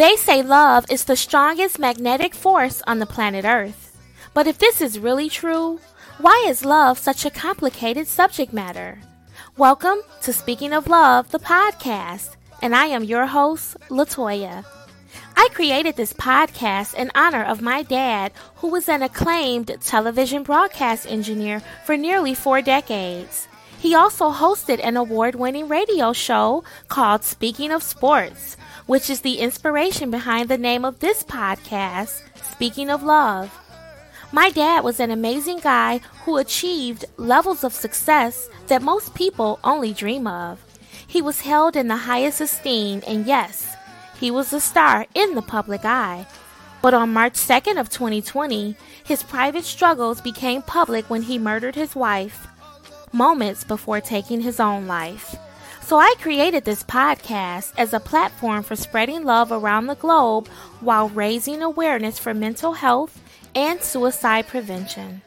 They say love is the strongest magnetic force on the planet Earth. But if this is really true, why is love such a complicated subject matter? Welcome to Speaking of Love, the podcast, and I am your host, Latoya. I created this podcast in honor of my dad, who was an acclaimed television broadcast engineer for nearly four decades. He also hosted an award winning radio show called Speaking of Sports, which is the inspiration behind the name of this podcast, Speaking of Love. My dad was an amazing guy who achieved levels of success that most people only dream of. He was held in the highest esteem, and yes, he was a star in the public eye. But on March 2nd of 2020, his private struggles became public when he murdered his wife moments before taking his own life. So I created this podcast as a platform for spreading love around the globe while raising awareness for mental health and suicide prevention.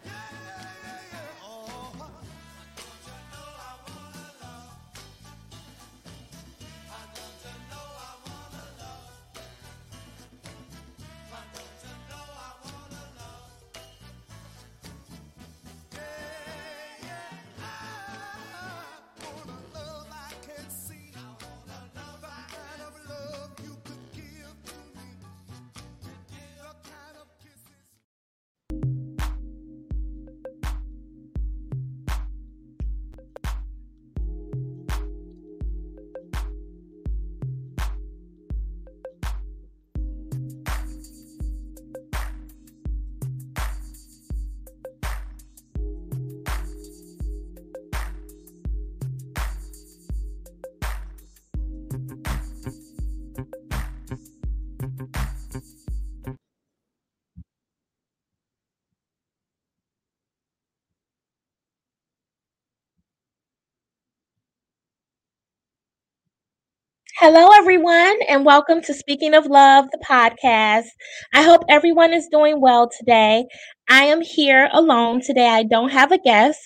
Hello, everyone, and welcome to Speaking of Love, the podcast. I hope everyone is doing well today. I am here alone today. I don't have a guest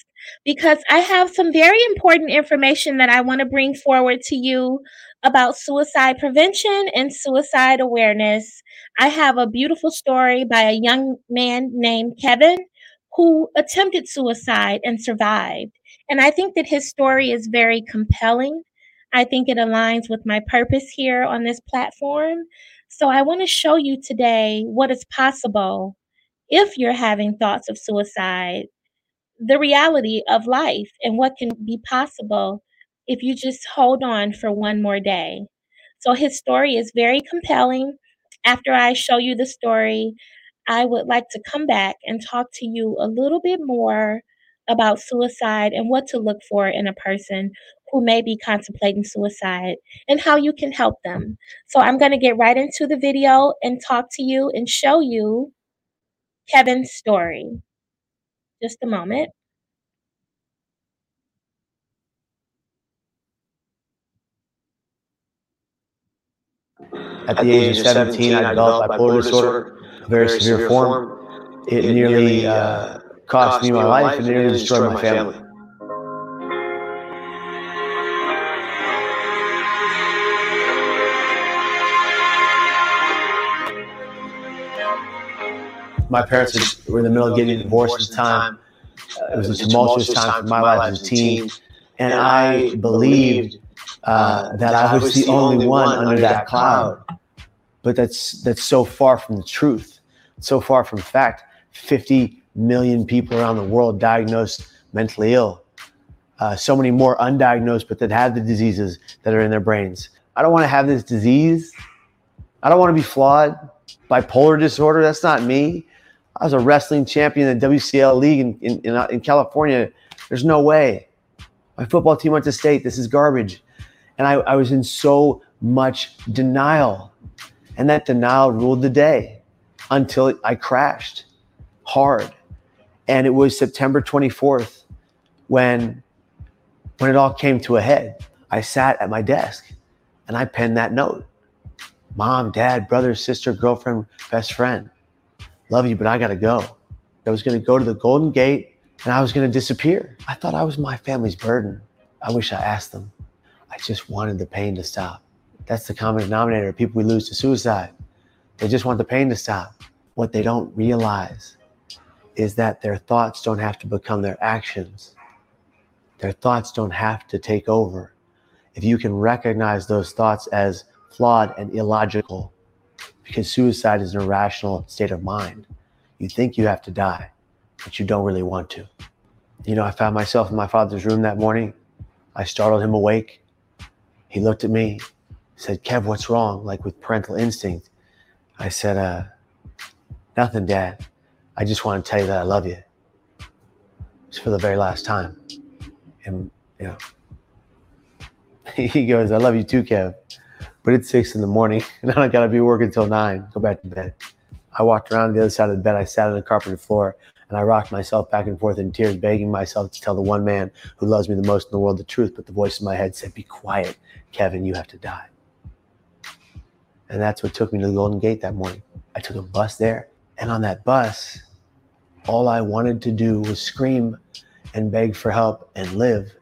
because I have some very important information that I want to bring forward to you about suicide prevention and suicide awareness. I have a beautiful story by a young man named Kevin who attempted suicide and survived. And I think that his story is very compelling I think it aligns with my purpose here on this platform. So I want to show you today what is possible if you're having thoughts of suicide, the reality of life, and what can be possible if you just hold on for one more day. So his story is very compelling. After I show you the story, I would like to come back and talk to you a little bit more about suicide and what to look for in a person who may be contemplating suicide and how you can help them. So I'm going to get right into the video and talk to you and show you Kevin's story. Just a moment. At the age of 17, I developed bipolar disorder, a very severe form. It nearly uh, cost me my life and nearly destroyed my family. my parents were in the middle of getting divorced at the time. Uh, it was a tumultuous time for my life as a teen. And I believed uh, that I was the only one under that cloud. But that's, that's so far from the truth, so far from fact. 50 million people around the world diagnosed mentally ill. Uh, so many more undiagnosed, but that have the diseases that are in their brains. I don't want to have this disease. I don't want to be flawed. Bipolar disorder, that's not me. I was a wrestling champion in the WCL league in, in, in, uh, in California. There's no way. My football team went to state. This is garbage. And I, I was in so much denial. And that denial ruled the day until I crashed hard. And it was September 24th when, when it all came to a head. I sat at my desk and I penned that note mom, dad, brother, sister, girlfriend, best friend love you, but I got to go. I was going to go to the Golden Gate and I was going to disappear. I thought I was my family's burden. I wish I asked them. I just wanted the pain to stop. That's the common denominator of people we lose to suicide. They just want the pain to stop. What they don't realize is that their thoughts don't have to become their actions. Their thoughts don't have to take over. If you can recognize those thoughts as flawed and illogical, because suicide is an irrational state of mind. You think you have to die, but you don't really want to. You know, I found myself in my father's room that morning. I startled him awake. He looked at me, said, Kev, what's wrong? Like with parental instinct. I said, uh, nothing, Dad. I just want to tell you that I love you. It's for the very last time. And, you know, he goes, I love you too, Kev. But it's six in the morning and I gotta be working until nine. Go back to bed. I walked around the other side of the bed. I sat on the carpeted floor and I rocked myself back and forth in tears, begging myself to tell the one man who loves me the most in the world the truth. But the voice in my head said, Be quiet, Kevin, you have to die. And that's what took me to the Golden Gate that morning. I took a bus there. And on that bus, all I wanted to do was scream and beg for help and live.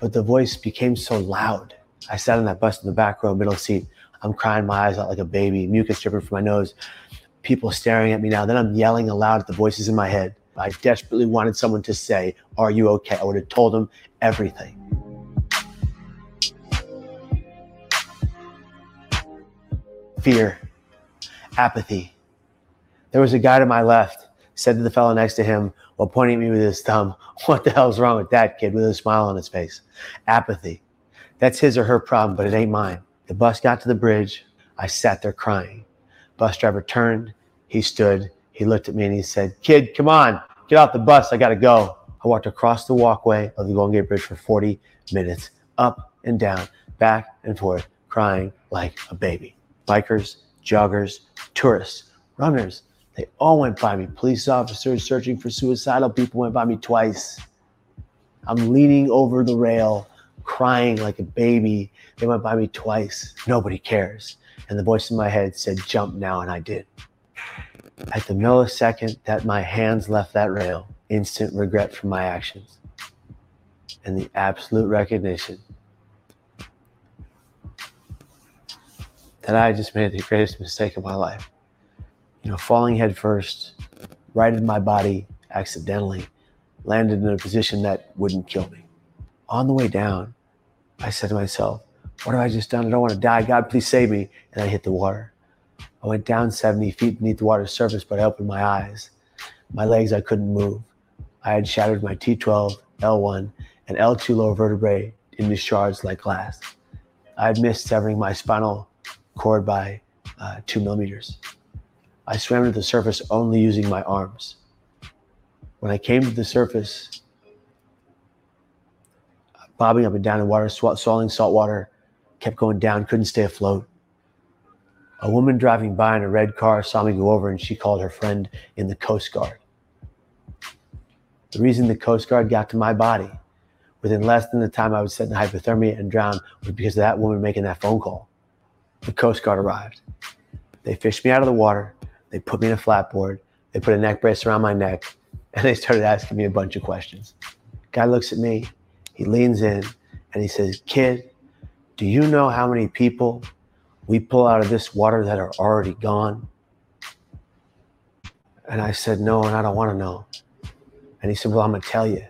But the voice became so loud. I sat on that bus in the back row, middle seat. I'm crying my eyes out like a baby, mucus dripping from my nose, people staring at me now. Then I'm yelling aloud at the voices in my head. I desperately wanted someone to say, Are you okay? I would have told them everything. Fear, apathy. There was a guy to my left, said to the fellow next to him while pointing at me with his thumb, What the hell's wrong with that kid? with a smile on his face. Apathy. That's his or her problem, but it ain't mine. The bus got to the bridge. I sat there crying. Bus driver turned. He stood. He looked at me and he said, Kid, come on, get off the bus. I got to go. I walked across the walkway of the Golden Gate Bridge for 40 minutes, up and down, back and forth, crying like a baby. Bikers, joggers, tourists, runners, they all went by me. Police officers searching for suicidal people went by me twice. I'm leaning over the rail, crying like a baby. They went by me twice. Nobody cares. And the voice in my head said, Jump now. And I did. At the millisecond that my hands left that rail, instant regret for my actions and the absolute recognition that I just made the greatest mistake of my life. You know, falling headfirst, righted my body accidentally, landed in a position that wouldn't kill me. On the way down, I said to myself, What have I just done? I don't want to die. God, please save me. And I hit the water. I went down 70 feet beneath the water's surface, but I opened my eyes. My legs, I couldn't move. I had shattered my T12, L1, and L2 lower vertebrae into shards like glass. I had missed severing my spinal cord by uh, two millimeters. I swam to the surface only using my arms. When I came to the surface, bobbing up and down in water, swallowing salt water, kept going down, couldn't stay afloat. A woman driving by in a red car saw me go over and she called her friend in the Coast Guard. The reason the Coast Guard got to my body within less than the time I was set in hypothermia and drowned was because of that woman making that phone call. The Coast Guard arrived. They fished me out of the water. They put me in a flatboard. They put a neck brace around my neck and they started asking me a bunch of questions. Guy looks at me, he leans in and he says, Kid, do you know how many people we pull out of this water that are already gone? And I said, No, and I don't want to know. And he said, Well, I'm going to tell you.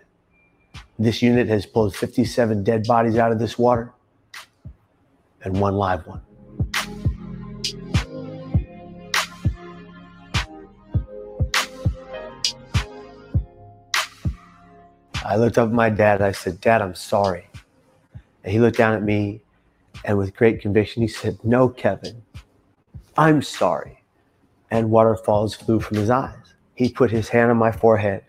This unit has pulled 57 dead bodies out of this water and one live one. I looked up at my dad. I said, Dad, I'm sorry. And he looked down at me and with great conviction, he said, No, Kevin, I'm sorry. And waterfalls flew from his eyes. He put his hand on my forehead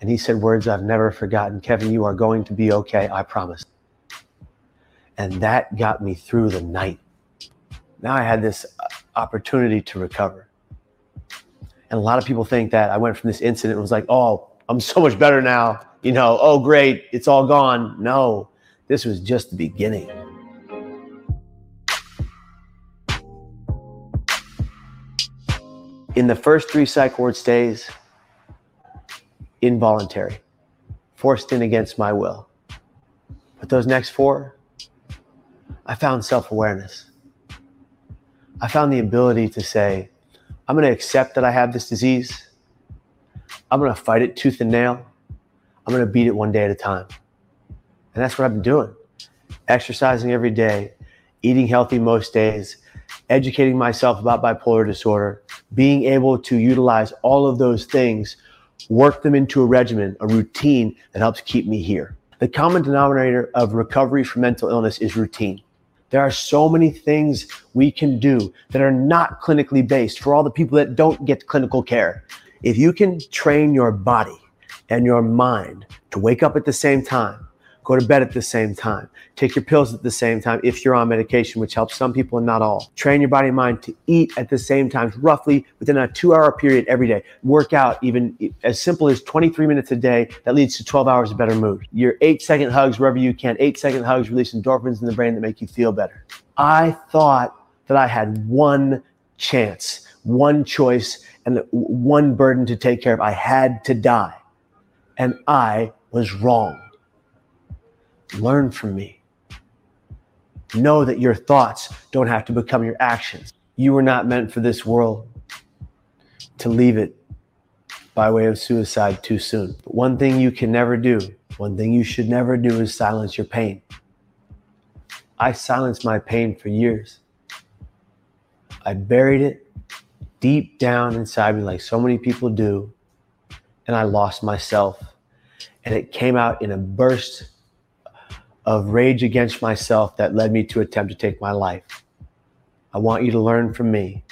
and he said words I've never forgotten Kevin, you are going to be okay, I promise. And that got me through the night. Now I had this opportunity to recover. And a lot of people think that I went from this incident and was like, oh, I'm so much better now you know, oh, great, it's all gone. No, this was just the beginning. In the first three psych ward stays, involuntary, forced in against my will. But those next four, I found self awareness. I found the ability to say, I'm going to accept that I have this disease. I'm going to fight it tooth and nail. I'm going to beat it one day at a time. And that's what I've been doing exercising every day, eating healthy most days, educating myself about bipolar disorder, being able to utilize all of those things, work them into a regimen, a routine that helps keep me here. The common denominator of recovery from mental illness is routine. There are so many things we can do that are not clinically based for all the people that don't get clinical care. If you can train your body and your mind to wake up at the same time, go to bed at the same time, take your pills at the same time if you're on medication, which helps some people and not all. Train your body and mind to eat at the same time, roughly within a two hour period every day. Work out even as simple as 23 minutes a day. That leads to 12 hours of better mood. Your eight second hugs wherever you can. Eight second hugs release endorphins in the brain that make you feel better. I thought that I had one chance, one choice, and one burden to take care of. I had to die. And I was wrong. Learn from me. Know that your thoughts don't have to become your actions. You were not meant for this world to leave it by way of suicide too soon. But one thing you can never do, one thing you should never do is silence your pain. I silenced my pain for years. I buried it deep down inside me, like so many people do, and I lost myself. And it came out in a burst of rage against myself that led me to attempt to take my life. I want you to learn from me.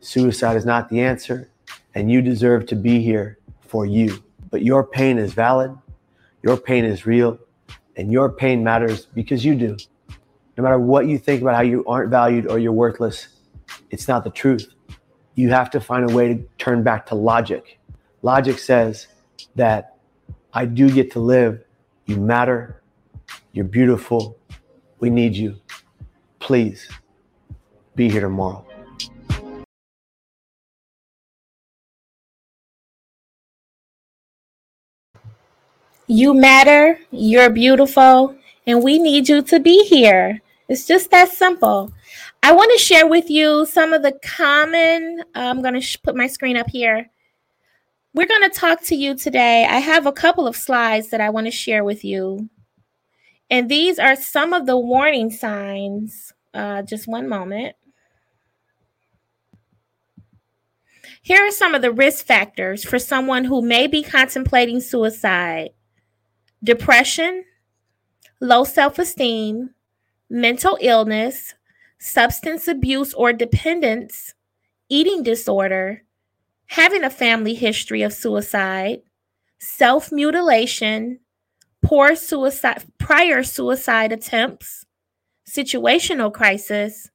Suicide is not the answer, and you deserve to be here for you. But your pain is valid, your pain is real, and your pain matters because you do. No matter what you think about how you aren't valued or you're worthless, it's not the truth. You have to find a way to turn back to logic. Logic says that I do get to live, you matter, you're beautiful. We need you. Please be here tomorrow. You matter, you're beautiful, and we need you to be here. It's just that simple. I want to share with you some of the common, uh, I'm going to sh- put my screen up here. We're going to talk to you today. I have a couple of slides that I want to share with you. And these are some of the warning signs. Uh, just one moment. Here are some of the risk factors for someone who may be contemplating suicide depression, low self esteem, mental illness, substance abuse or dependence, eating disorder, having a family history of suicide, self mutilation, poor suicide, prior suicide attempts, situational crisis.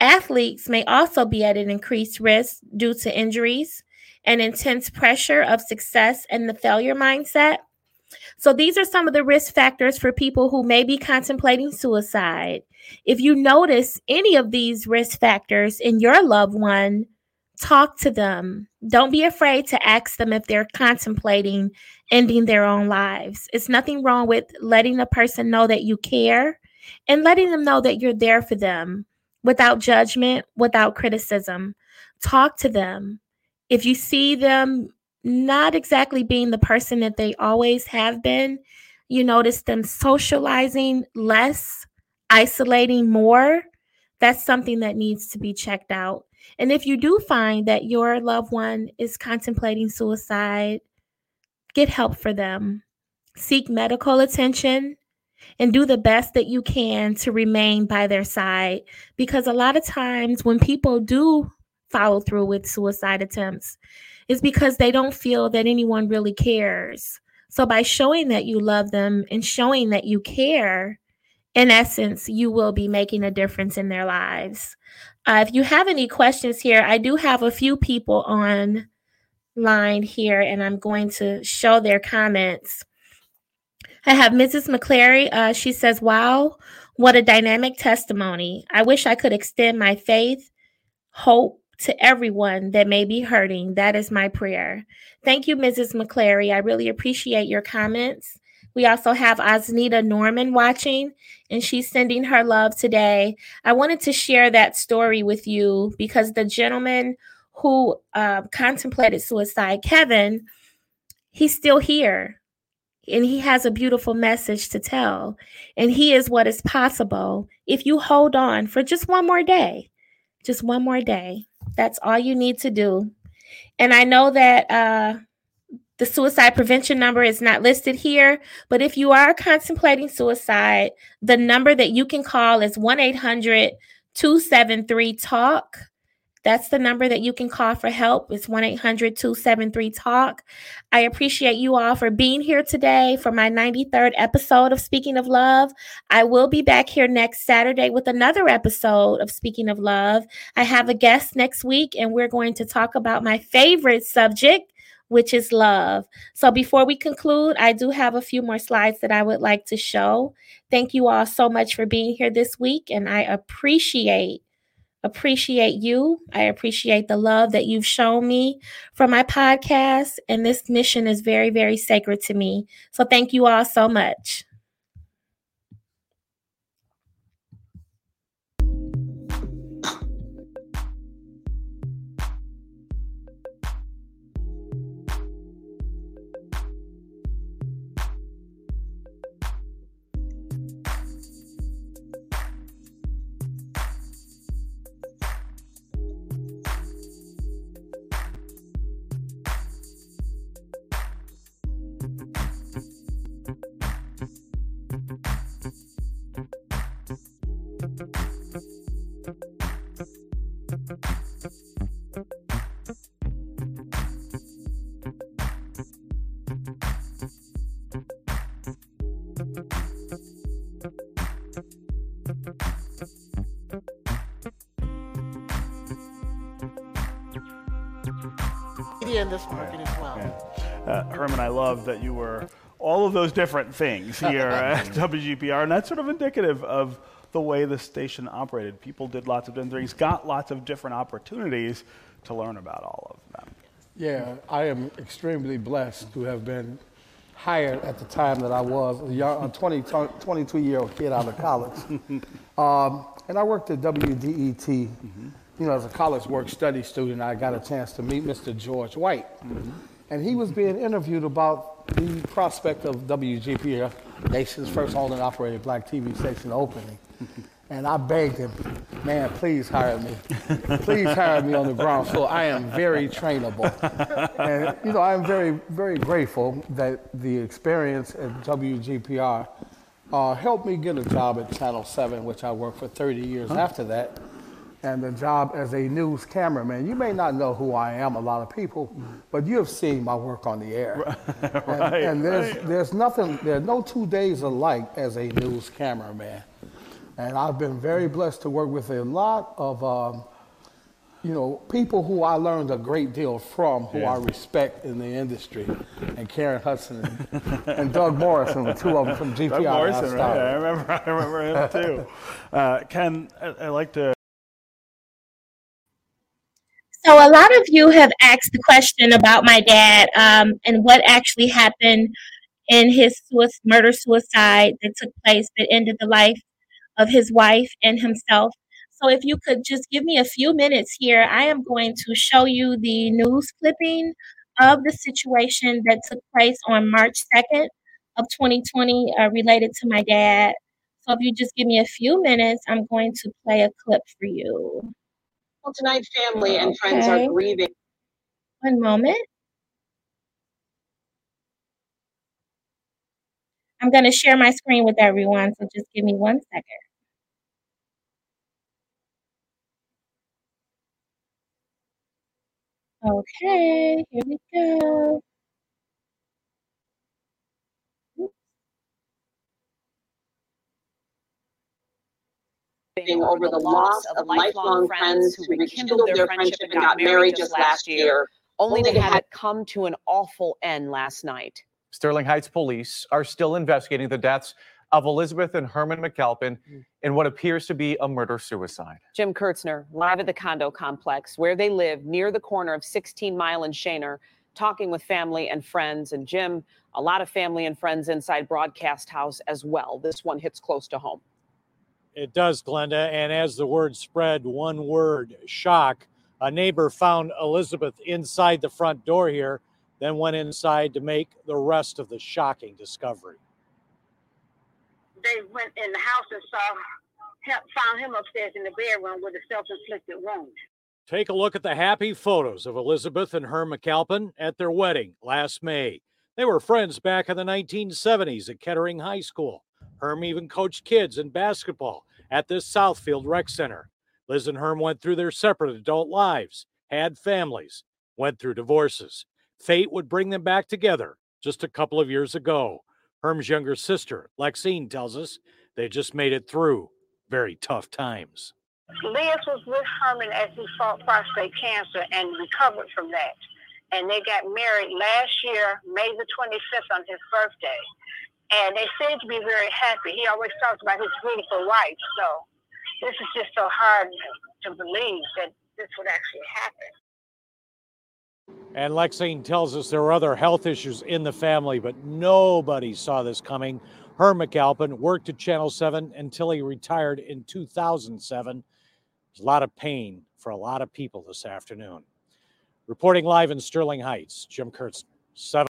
Athletes may also be at an increased risk due to injuries and intense pressure of success and the failure mindset. So, these are some of the risk factors for people who may be contemplating suicide. If you notice any of these risk factors in your loved one, talk to them. Don't be afraid to ask them if they're contemplating ending their own lives. It's nothing wrong with letting a person know that you care and letting them know that you're there for them without judgment, without criticism. Talk to them. If you see them not exactly being the person that they always have been, you notice them socializing less, isolating more, that's something that needs to be checked out. And if you do find that your loved one is contemplating suicide, get help for them. Seek medical attention and do the best that you can to remain by their side. Because a lot of times when people do follow through with suicide attempts, it's because they don't feel that anyone really cares. So by showing that you love them and showing that you care, in essence, you will be making a difference in their lives. Uh, if you have any questions here, I do have a few people on line here, and I'm going to show their comments. I have Mrs. McClary. Uh, she says, Wow, what a dynamic testimony. I wish I could extend my faith, hope to everyone that may be hurting. That is my prayer. Thank you, Mrs. McClary. I really appreciate your comments. We also have Osnita Norman watching, and she's sending her love today. I wanted to share that story with you because the gentleman who uh, contemplated suicide, Kevin, he's still here and he has a beautiful message to tell. And he is what is possible if you hold on for just one more day. Just one more day. That's all you need to do. And I know that uh, the suicide prevention number is not listed here, but if you are contemplating suicide, the number that you can call is 1 800 273 TALK. That's the number that you can call for help. It's 1 800 273 TALK. I appreciate you all for being here today for my 93rd episode of Speaking of Love. I will be back here next Saturday with another episode of Speaking of Love. I have a guest next week, and we're going to talk about my favorite subject which is love. So before we conclude, I do have a few more slides that I would like to show. Thank you all so much for being here this week, and I appreciate appreciate you. I appreciate the love that you've shown me for my podcast, and this mission is very, very sacred to me. So thank you all so much. In this market as well. Yeah. Uh, Herman, I love that you were all of those different things here at WGPR, and that's sort of indicative of the way the station operated. People did lots of different things, got lots of different opportunities to learn about all of them. Yeah, I am extremely blessed to have been hired at the time that I was a, young, a 20, 22 year old kid out of college. um, and I worked at WDET. Mm-hmm you know, as a college work study student, I got a chance to meet Mr. George White. Mm-hmm. And he was being interviewed about the prospect of WGP, nation's first owned and operated black TV station opening. And I begged him, man, please hire me. Please hire me on the ground floor. I am very trainable. And, you know, I'm very, very grateful that the experience at WGPR uh, helped me get a job at Channel 7, which I worked for 30 years huh? after that and the job as a news cameraman. You may not know who I am, a lot of people, but you have seen my work on the air. right, and, and there's, right. there's nothing, there are no two days alike as a news cameraman. And I've been very blessed to work with a lot of, um, you know, people who I learned a great deal from, who yeah. I respect in the industry, and Karen Hudson and, and Doug Morrison, the two of them from GPI. Doug Morrison, right? I remember, I remember him too. Uh, Ken, I, I like to so a lot of you have asked the question about my dad um, and what actually happened in his murder suicide that took place that ended the life of his wife and himself. So if you could just give me a few minutes here, I am going to show you the news clipping of the situation that took place on March 2nd of 2020 uh, related to my dad. So if you just give me a few minutes, I'm going to play a clip for you. Tonight, family and friends are grieving. One moment. I'm going to share my screen with everyone, so just give me one second. Okay, here we go. Over the loss of lifelong friends who rekindled their friendship and got married just last year, only to have it come to an awful end last night. Sterling Heights police are still investigating the deaths of Elizabeth and Herman McAlpin mm. in what appears to be a murder suicide. Jim Kiertzner, live at the condo complex where they live near the corner of 16 Mile and Schoenherr, talking with family and friends. And Jim, a lot of family and friends inside Broadcast House as well. This one hits close to home. It does, Glenda. And as the word spread, one word shock A neighbor found Elizabeth inside the front door here, then went inside to make the rest of the shocking discovery. They went in the house and saw found him upstairs in the bedroom with a self-inflicted wound. Take a look at the happy photos of Elizabeth and Herm McAlpin at their wedding last May. They were friends back in the 1970s at Kettering High School. Herm even coached kids in basketball at this Southfield Rec Center. Liz and Herm went through their separate adult lives, had families, went through divorces. Fate would bring them back together just a couple of years ago. Herm's younger sister, Lexine, tells us they just made it through very tough times. Liz was with Herman as he fought prostate cancer and recovered from that. And they got married last year, May the 25th, on his birthday. And they seem to be very happy. He always talks about his beautiful wife. So this is just so hard to believe that this would actually happen. And Lexine tells us there were other health issues in the family, but nobody saw this coming. Herm McAlpin worked at Channel 7 until he retired in 2007. There's a lot of pain for a lot of people this afternoon. Reporting live in Sterling Heights, Jim Kurtz, 7.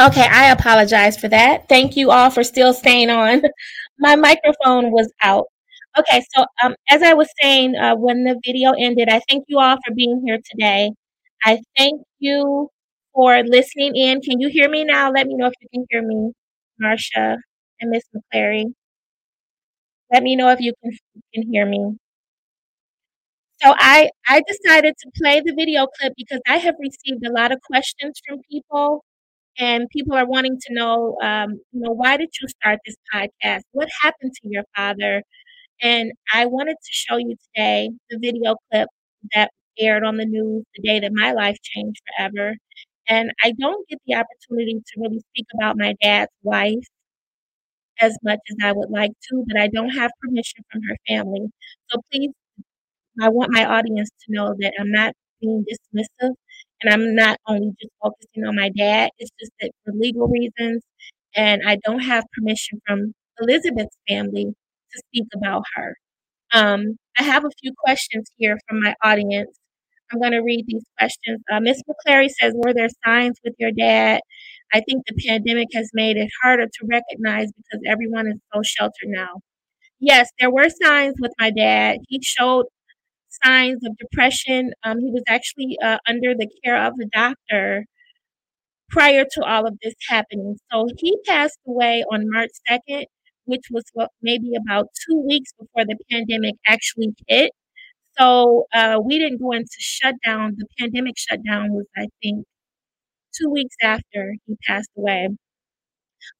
Okay, I apologize for that. Thank you all for still staying on. My microphone was out. Okay, so um, as I was saying uh, when the video ended, I thank you all for being here today. I thank you for listening in. Can you hear me now? Let me know if you can hear me, Marsha and Miss McClary. Let me know if you can, can hear me. So I I decided to play the video clip because I have received a lot of questions from people and people are wanting to know, um, you know, why did you start this podcast? What happened to your father? And I wanted to show you today the video clip that aired on the news the day that my life changed forever. And I don't get the opportunity to really speak about my dad's wife as much as I would like to, but I don't have permission from her family. So please, I want my audience to know that I'm not being dismissive And I'm not only just focusing on my dad, it's just that for legal reasons, and I don't have permission from Elizabeth's family to speak about her. Um, I have a few questions here from my audience. I'm going to read these questions. Uh, Miss McClary says, Were there signs with your dad? I think the pandemic has made it harder to recognize because everyone is so sheltered now. Yes, there were signs with my dad. He showed signs of depression. Um, he was actually uh, under the care of a doctor prior to all of this happening. So he passed away on March 2nd, which was what, maybe about two weeks before the pandemic actually hit. So uh, we didn't go into shutdown. The pandemic shutdown was, I think, two weeks after he passed away.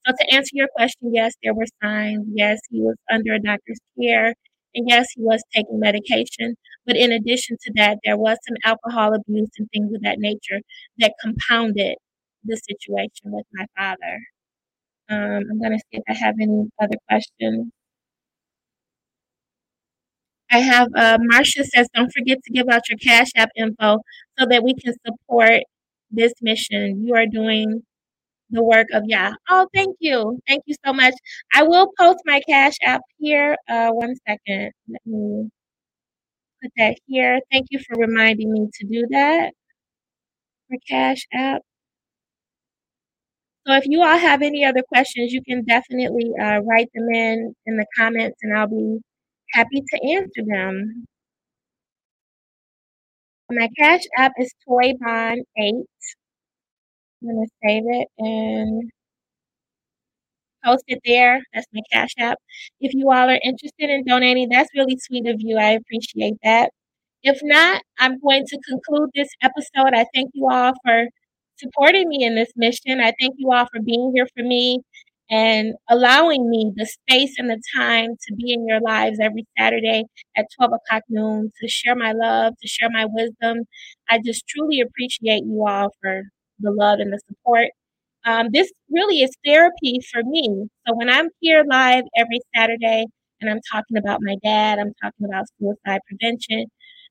So to answer your question, yes, there were signs. Yes, he was under a doctor's care. And yes, he was taking medication. But in addition to that, there was some alcohol abuse and things of that nature that compounded the situation with my father. Um, I'm going to see if I have any other questions. I have uh, Marcia says, don't forget to give out your Cash App info so that we can support this mission. You are doing the work of Yah. Oh, thank you. Thank you so much. I will post my Cash App here. Uh, one second. Let me put that here. Thank you for reminding me to do that for Cash App. So if you all have any other questions, you can definitely uh, write them in in the comments, and I'll be happy to answer them. My Cash App is Toy Bond 8. I'm gonna save it and post it there. That's my Cash App. If you all are interested in donating, that's really sweet of you. I appreciate that. If not, I'm going to conclude this episode. I thank you all for supporting me in this mission. I thank you all for being here for me and allowing me the space and the time to be in your lives every Saturday at 12 o'clock noon to share my love, to share my wisdom. I just truly appreciate you all for the love and the support. Um, this really is therapy for me. So when I'm here live every Saturday and I'm talking about my dad, I'm talking about suicide prevention,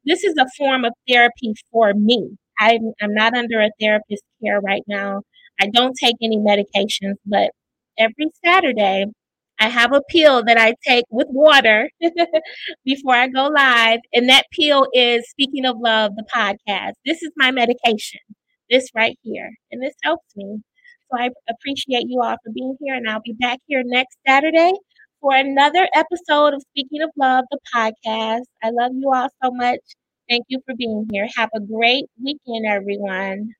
this is a form of therapy for me. I'm, I'm not under a therapist care right now. I don't take any medications, but every Saturday, I have a pill that I take with water before I go live. And that pill is Speaking of Love, the podcast. This is my medication, this right here. And this helps me. So I appreciate you all for being here. And I'll be back here next Saturday for another episode of Speaking of Love, the podcast. I love you all so much. Thank you for being here. Have a great weekend, everyone.